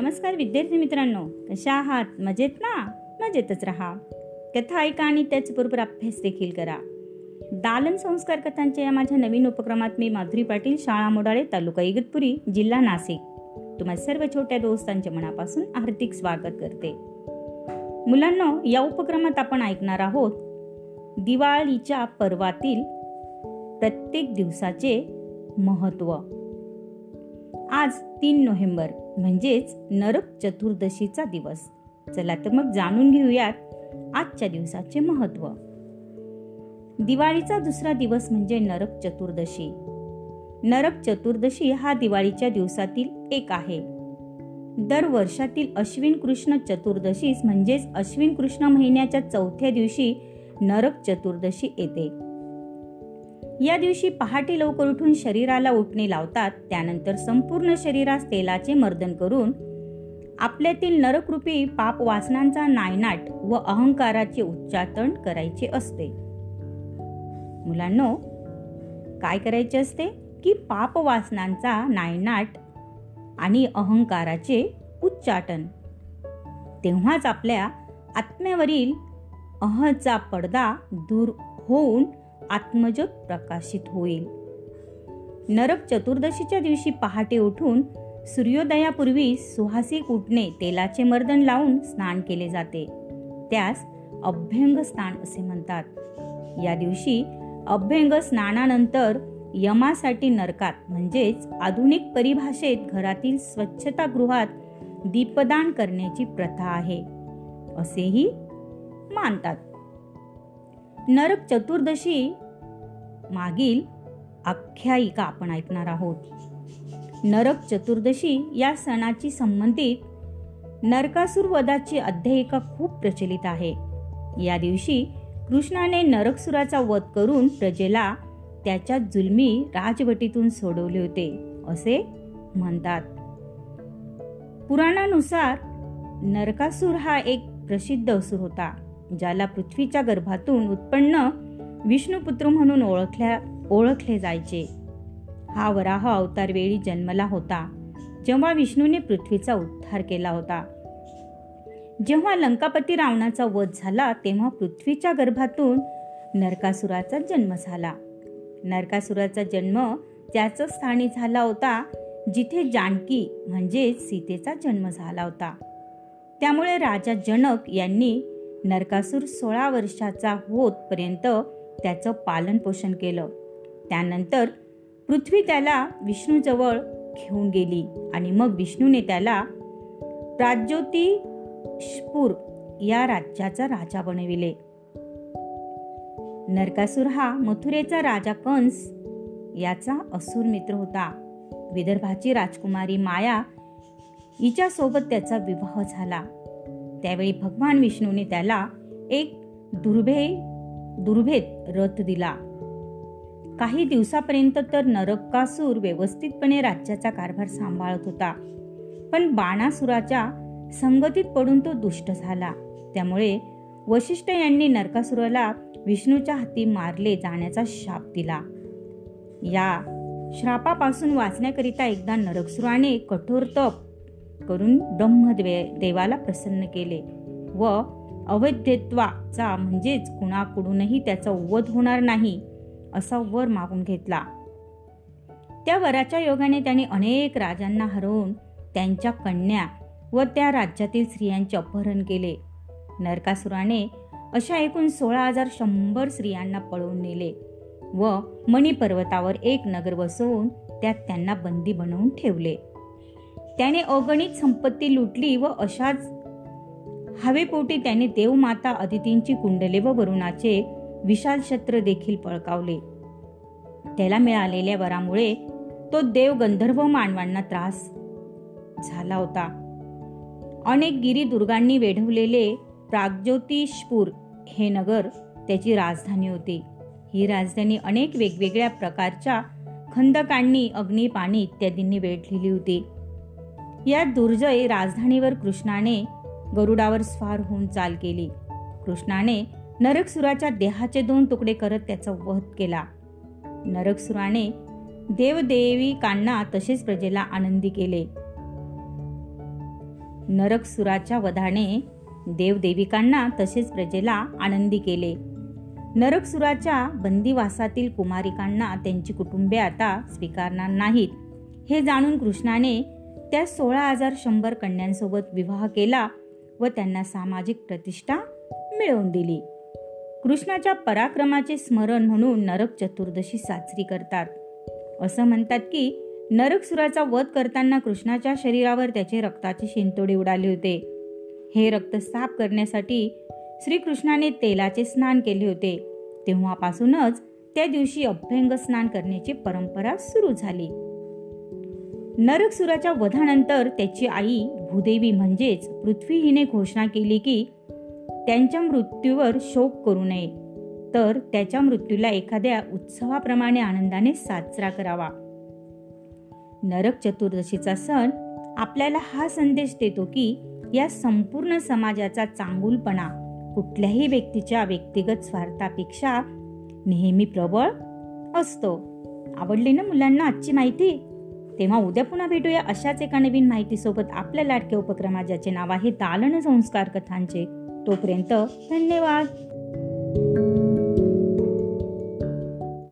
नमस्कार विद्यार्थी मित्रांनो कशा आहात? मजेत ना? मजेतच राहा. कथा ऐका आणि त्याचबरोबर अभ्यास देखील करा. दालन संस्कार कथांच्या या माझ्या नवीन उपक्रमात मी माधुरी पाटील शाळा मोडाळे तालुका इगतपुरी जिल्हा नाशिक. तुम्हा सर्व छोट्या दोस्तांच्या मनापासून हार्दिक स्वागत करते. मुलांना या उपक्रमात आपण ऐकणार आहोत दिवाळीच्या पर्वातील प्रत्येक दिवसाचे महत्त्व. आज तीन नोव्हेंबर म्हणजेच नरक चतुर्दशीचा दिवस. चला तर मग जाणून घेऊयात आजच्या दिवसाचे महत्त्व. दिवाळीचा दुसरा दिवस म्हणजे नरक चतुर्दशी. नरक चतुर्दशी हा दिवाळीच्या दिवसातील एक आहे. दर वर्षातील अश्विन कृष्ण चतुर्दशीस म्हणजेच अश्विन कृष्ण महिन्याच्या चौथ्या दिवशी नरक चतुर्दशी येते. या दिवशी पहाटे लवकर उठून शरीराला उठणे लावतात त्यानंतर संपूर्ण शरीरास तेलाचे मर्दन करून आपल्यातील नरकृपी पाप वासनांचा नायनाट व अहंकाराचे उच्चाटन करायचे असते. मुलांनो काय करायचे असते? की पाप वासनांचा नायनाट आणि अहंकाराचे उच्चाटन. तेव्हाच आपल्या आत्म्यावरील अहचा पडदा दूर होऊन आत्मज्योत प्रकाशित होईल. नरक चतुर्दशीच्या दिवशी पहाटे उठून सूर्योदयापूर्वी सुहासिक उठणे तेलाचे मर्दन लावून स्नान केले जाते. त्यास अभ्यंग स्नान असे म्हणतात. या दिवशी अभ्यंग स्नानानंतर यमासाठी नरकात म्हणजेच आधुनिक परिभाषेत घरातील स्वच्छतागृहात दीपदान करण्याची प्रथा आहे. असेही मानतात. नरक चतुर्दशी मागील आख्यायिका आपण ऐकणार आहोत. नरक चतुर्दशी या सणाची संबंधित नरकासूर वधाची अध्यायिका खूप प्रचलित आहे. या दिवशी कृष्णाने नरकसुराचा वध करून प्रजेला त्याच्या जुलमी राजवटीतून सोडवले होते असे म्हणतात. पुराणानुसार नरकासूर हा एक प्रसिद्ध असूर होता. ज्याला पृथ्वीच्या गर्भातून उत्पन्न विष्णुपुत्र म्हणून ओळखल्या ओळखले जायचे. हा वराह अवतार वेळी जन्मला होता जेव्हा विष्णूने पृथ्वीचा उद्धार केला होता. जेव्हा लंकापती रावणाचा वध झाला तेव्हा पृथ्वीच्या गर्भातून नरकासुराचा जन्म झाला. नरकासुराचा जन्म त्याच स्थानी झाला होता जिथे जानकी म्हणजे सीतेचा जन्म झाला होता. त्यामुळे राजा जनक यांनी नरकासूर सोळा वर्षाचा होतपर्यंत त्याचं पालन पोषण केलं. त्यानंतर पृथ्वी त्याला विष्णूजवळ घेऊन गेली आणि मग विष्णूने त्याला प्राज्योतिषपूर या राज्याचा राजा बनविले. नरकासूर हा मथुरेचा राजा कंस याचा असुर मित्र होता. विदर्भाची राजकुमारी माया हिच्यासोबत त्याचा विवाह झाला. त्यावेळी भगवान विष्णूने त्याला एक दुर्भे दुर्भेद रथ दिला. काही दिवसापर्यंत तर नरकासूर व्यवस्थितपणे राज्याचा कारभार सांभाळत होता. पण बाणासुराच्या संगतीत पडून तो दुष्ट झाला. त्यामुळे वशिष्ठ यांनी नरकासुराला विष्णूच्या हाती मारले जाण्याचा शाप दिला. या श्रापापासून वाचण्याकरिता एकदा नरकसुराने कठोर तप करून ब्रह्मदेवाला देवाला प्रसन्न केले व अवैधत्वाचा म्हणजेच कुणाकडूनही त्याचा वध होणार नाही असा वर मागून घेतला. त्या वराच्या योगाने त्याने अनेक राजांना हरवून त्यांच्या कन्या व त्या राज्यातील स्त्रियांचे अपहरण केले. नरकासुराने अशा एकूण सोळा हजार शंभर स्त्रियांना पळवून नेले व मणिपर्वतावर एक नगर बसवून त्यात त्यांना बंदी बनवून ठेवले. त्याने अगणित संपत्ती लुटली व अशाच हवेपोटी त्याने देवमाता अदितींची कुंडले व वरुणाचे विशाल छत्र देखील पळकावले. त्याला मिळालेल्या वरामुळे तो देव गंधर्व मानवांना त्रास झाला होता. अनेक गिरी दुर्गांनी वेढवलेले प्रागज्योतिषपूर हे नगर त्याची राजधानी होती. ही राजधानी अनेक वेगवेगळ्या प्रकारच्या खंदकांनी अग्नी पाणी इत्यादींनी वेढलेली होती. या दुर्जय राजधानीवर कृष्णाने गरुडावर स्वार होऊन चाल केली. कृष्णाने नरकसुराच्या देहाचे दोन तुकडे करत त्याचा वध केला. नरकसुराने देवदेविकांना तसेच प्रजेला आनंदी केले. नरकसुराच्या वधाने देवदेविकांना तसेच प्रजेला आनंदी केले. नरकसुराच्या बंदिवासातील कुमारिकांना त्यांची कुटुंबे आता स्वीकारणार नाहीत. हे जाणून कृष्णाने त्या सोळा हजार शंभर कन्यांसोबत विवाह केला व त्यांना सामाजिक प्रतिष्ठा मिळवून दिली. कृष्णाच्या पराक्रमाचे स्मरण म्हणून नरक चतुर्दशी साजरी करतात. असं म्हणतात की नरकसुराचा वध करताना कृष्णाच्या शरीरावर त्याचे रक्ताचे शिंतोडे उडाले होते. हे रक्त साफ करण्यासाठी श्रीकृष्णाने तेलाचे स्नान केले होते. तेव्हापासूनच त्या दिवशी अभ्यंग स्नान करण्याची परंपरा सुरू झाली. नरकसुराच्या वधानंतर त्याची आई भूदेवी म्हणजेच पृथ्वी हिने घोषणा केली की त्यांच्या मृत्यूवर शोक करू नये. तर त्याच्या मृत्यूला एखाद्या उत्सवाप्रमाणे आनंदाने साजरा करावा. नरक चतुर्दशीचा सण आपल्याला हा संदेश देतो की या संपूर्ण समाजाचा चांगुलपणा कुठल्याही व्यक्तीच्या व्यक्तिगत स्वार्थापेक्षा नेहमी प्रबळ असतो. आवडली ना मुलांना आजची माहिती? तेव्हा उद्या पुन्हा भेटूया अशाच एका नवीन माहितीसोबत आपल्या लाडक्या उपक्रमा ज्याचे नाव आहे दालन संस्कार कथांचे. तोपर्यंत धन्यवाद.